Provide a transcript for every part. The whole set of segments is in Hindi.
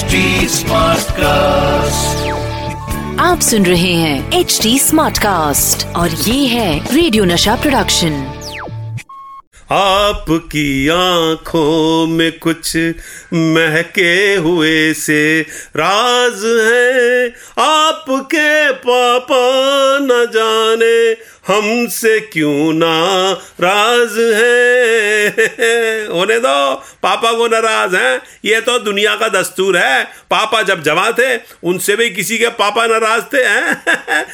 HD Smartcast. आप सुन रहे हैं एच डी स्मार्ट कास्ट और ये है रेडियो नशा प्रोडक्शन आपकी आँखों में कुछ महके हुए से राज है आपके पापा न जाने हमसे क्यों ना राज है? होने दो। पापा को नाराज़ हैं। ये तो दुनिया का दस्तूर है। पापा जब जवा थे, उनसे भी किसी के पापा नाराज़ थे, हैं?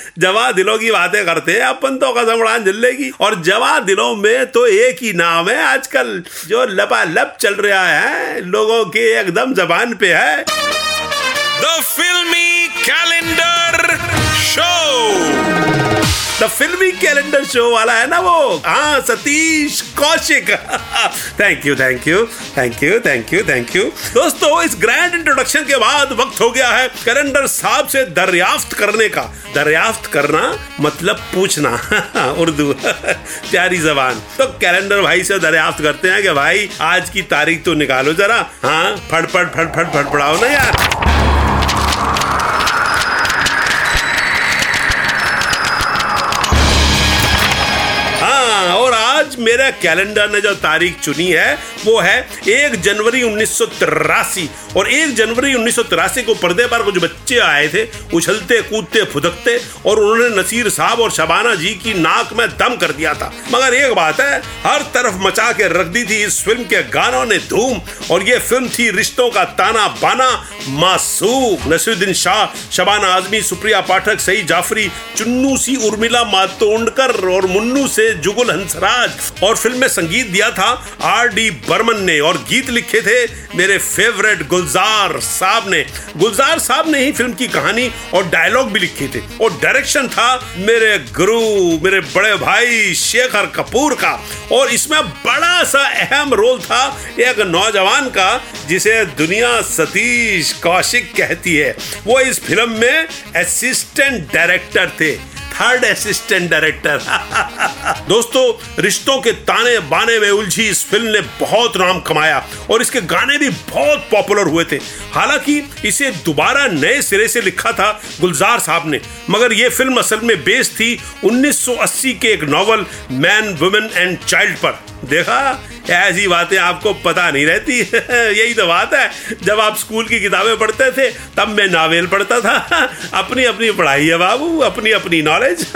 जवा दिलों की बातें करते हैं। अपन तो कसम उड़ान जल्लेगी। और जवा दिलों में तो एक ही नाम है आजकल, जो लप चल रहा है। लोगों के एकदम जबान पे है। The Filmy Calendar Show. The filmy calendar show वाला है ना वो? हाँ Satish Kaushik. Thank you thank you thank you thank you thank you दोस्तों, इस ग्रैंड इंट्रोडक्शन के बाद वक्त हो गया है कैलेंडर साहब से दरियाफ्त करने का। दरियाफ्त करना मतलब पूछना। उर्दू। प्यारी जबान। तो कैलेंडर भाई से दरियाफ्त करते हैं कि भाई, आज की तारीख तो निकालो जरा। हाँ फट फट फट फट फट पड़ाओ ना यार। मेरे कैलेंडर ने जो तारीख चुनी है, वो है एक जनवरी उन्नीस और एक जनवरी उन्नीस को पर्दे पर कुछ बच्चे आए थे, उछलते, कूदते, फुदकते, और उन्होंने नसीर साहब और शबाना जी की नाक में दम कर दिया था। मगर एक बात है, हर तरफ़ मचा के रख दी थी इस फ़िल्म के गानों ने धूम, और ये फ़िल्म थी रिश्तों का ताना बाना, मासूम। नसीरुद्दीन शाह, शबाना आजमी, सुप्रिया पाठक सही जाफरी, चुन्नू सी, उर्मिला मातोंडकर और मुन्नू से जुगुल हंसराज। और फ़िल्म में संगीत दिया था आर डी बर्मन ने और गीत लिखे थे मेरे फेवरेट गुलजार साहब ने। गुलजार साहब ने ही फ़िल्म की कहानी और डायलॉग भी लिखे थे। और डायरेक्शन था मेरे गुरु, मेरे बड़े भाई शेखर कपूर का। और इसमें बड़ा सा अहम रोल था एक नौजवान का, जिसे दुनिया सतीश कौशिक कहती है। वो इस फ़िल्म में असिस्टेंट डायरेक्टर थे। थर्ड असिस्टेंट डायरेक्टर दोस्तों, रिश्तों के ताने बाने में उलझी इस फ़िल्म ने बहुत नाम कमाया और इसके गाने भी बहुत पॉपुलर हुए थे। हालाँकि, इसे दोबारा नए सिरे से लिखा था गुलजार साहब ने, मगर यह फ़िल्म असल में बेस्ड थी 1980 के एक novel man women and child पर। देखा? ऐसी बातें आपको पता नहीं रहती। यही तो बात है। जब आप स्कूल की किताबें पढ़ते थे, तब मैं नावेल पढ़ता था। अपनी अपनी पढ़ाई है बाबू अपनी अपनी नॉलेज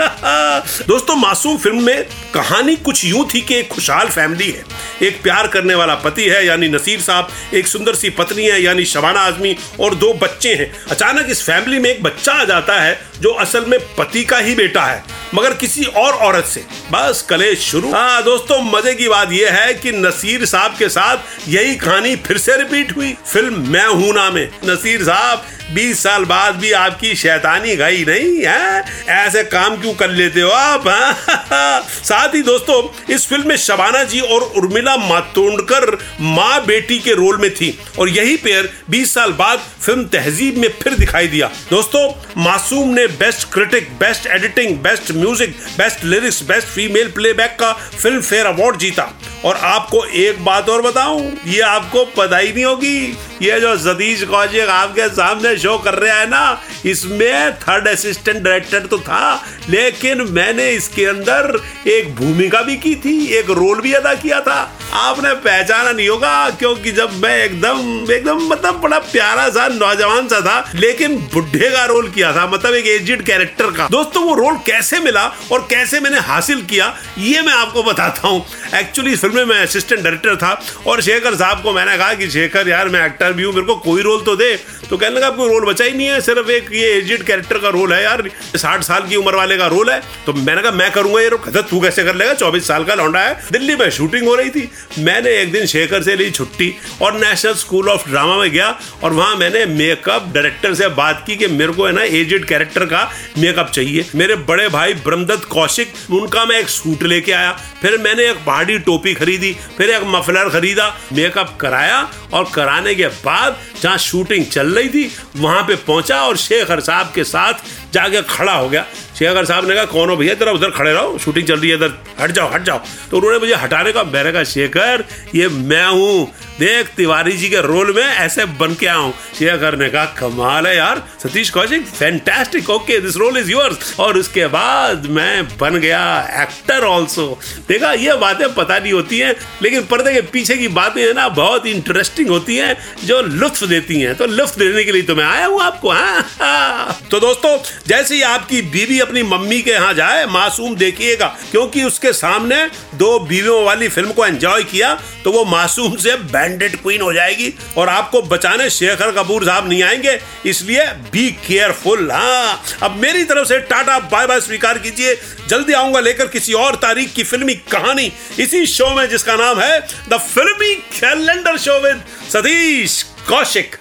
दोस्तों, मासूम फ़िल्म में कहानी कुछ यूँ थी कि एक खुशहाल फैमिली है। एक प्यार करने वाला पति है, यानी नसीर साहब, एक सुंदर सी पत्नी है, यानी शबाना आजमी और दो बच्चे हैं। अचानक इस फैमिली में एक बच्चा आ जाता है, जो असल में पति का ही बेटा है, मगर किसी और औरत से। बस कलेश शुरू। हाँ दोस्तों, मज़े की बात यह है कि नसीर साहब के साथ यही कहानी फिर से रिपीट हुई। फ़िल्म मैं हूँ ना में नसीर साहब बीस साल बाद भी आपकी शैतानी गई नहीं, है? ऐसे काम क्यों कर लेते हो आप हाँ? साथ ही दोस्तों, इस फ़िल्म में शबाना जी और उर्मिला मातोंडकर माँ बेटी के रोल में थी और यही पेयर 20 साल बाद फ़िल्म तहजीब में फिर दिखाई दिया। दोस्तों, मासूम ने best critic best editing best music best lyrics best female playback का फ़िल्म फेयर अवार्ड जीता। और आपको एक बात और बताऊँ, ये आपको पता ही नहीं होगी, ये जो सतीश कौशिक आपके सामने शो कर रहा है ना, इसमें थर्ड असिस्टेंट डायरेक्टर तो था, लेकिन मैंने इसके अंदर एक भूमिका भी की थी, एक रोल भी अदा किया था। आपने पहचाना नहीं होगा, क्योंकि जब मैं एकदम एकदम मतलब बड़ा प्यारा सा नौजवान सा था, लेकिन बुढ़े का रोल किया था मतलब एक एजिड कैरेक्टर का। दोस्तों, वो रोल कैसे मिला और कैसे मैंने हासिल किया, ये मैं आपको बताता हूँ। एक्चुअली फ़िल्म में मैं असिस्टेंट डायरेक्टर था, और शेखर साहब को मैंने कहा कि, शेखर, यार, मैं एक्टर भी हूँ, मेरे को कोई रोल तो दे। तो कहने लगा, कोई रोल बचा ही नहीं है, सिर्फ़ एक ये एजिड कैरेक्टर का रोल है यार, साठ साल की उम्र वाले का रोल है। तो मैंने कहा, मैं करूँगा ये रोल तू कैसे कर लेगा? चौबीस साल का लौंडा है। दिल्ली में शूटिंग हो रही थी मैंने एक दिन शेखर से ली छुट्टी और नेशनल स्कूल ऑफ़ ड्रामा में गया और वहाँ मैंने मेकअप डायरेक्टर से बात की कि मेरे को है ना एजेड कैरेक्टर का मेकअप चाहिए। मेरे बड़े भाई ब्रह्मदत्त कौशिक, उनका मैं एक सूट लेके आया। फिर मैंने एक पहाड़ी टोपी खरीदी, फिर एक मफलर खरीदा मेकअप कराया और कराने के बाद जहाँ शूटिंग चल रही थी, वहाँ पे पहुँचा और शेखर साहब के साथ जाके खड़ा हो गया। शेखर साहब ने कहा, कौन हो भैया तेरा? उधर खड़े रहो शूटिंग चल रही है इधर। हट जाओ हट जाओ। तो उन्होंने मुझे हटाने का मैंने कहा शेखर, ये मैं हूँ देख, तिवारी जी के रोल में ऐसे बन के आऊँ। शेखर ने कहा कमाल है यार। Satish Kaushik fantastic okay this role is yours और उसके बाद मैं बन गया एक्टर ऑल्सो देखा, ये बातें पता नहीं होती हैं, लेकिन पर्दे के पीछे की बातें है ना, बहुत इंटरेस्टिंग होती हैं, जो लुत्फ देती हैं। तो लुत्फ देने के लिए तो मैं आया हूँ आपको हाँ तो दोस्तों, जैसे ही आपकी बीवी अपनी मम्मी के यहाँ जाए, मासूम देखिएगा, क्योंकि उसके सामने दो बीवियों वाली फ़िल्म को एंजॉय किया तो वो मासूम से बैंडेड क्वीन हो जाएगी और आपको बचाने शेखर कपूर साहब नहीं आएँगे इसलिए बी केयरफुल हाँ। अब मेरी तरफ़ से टाटा बाय बाय स्वीकार कीजिए। जल्दी आऊँगा लेकर किसी और तारीख की फिल्मी कहानी। इसी शो में जिसका नाम है the filmy calendar show with Satish Kaushik.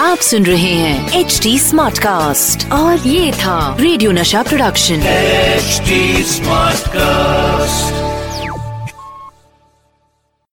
आप सुन रहे हैं एच डी स्मार्ट कास्ट और ये था रेडियो नशा प्रोडक्शन एचडी स्मार्ट Smartcast.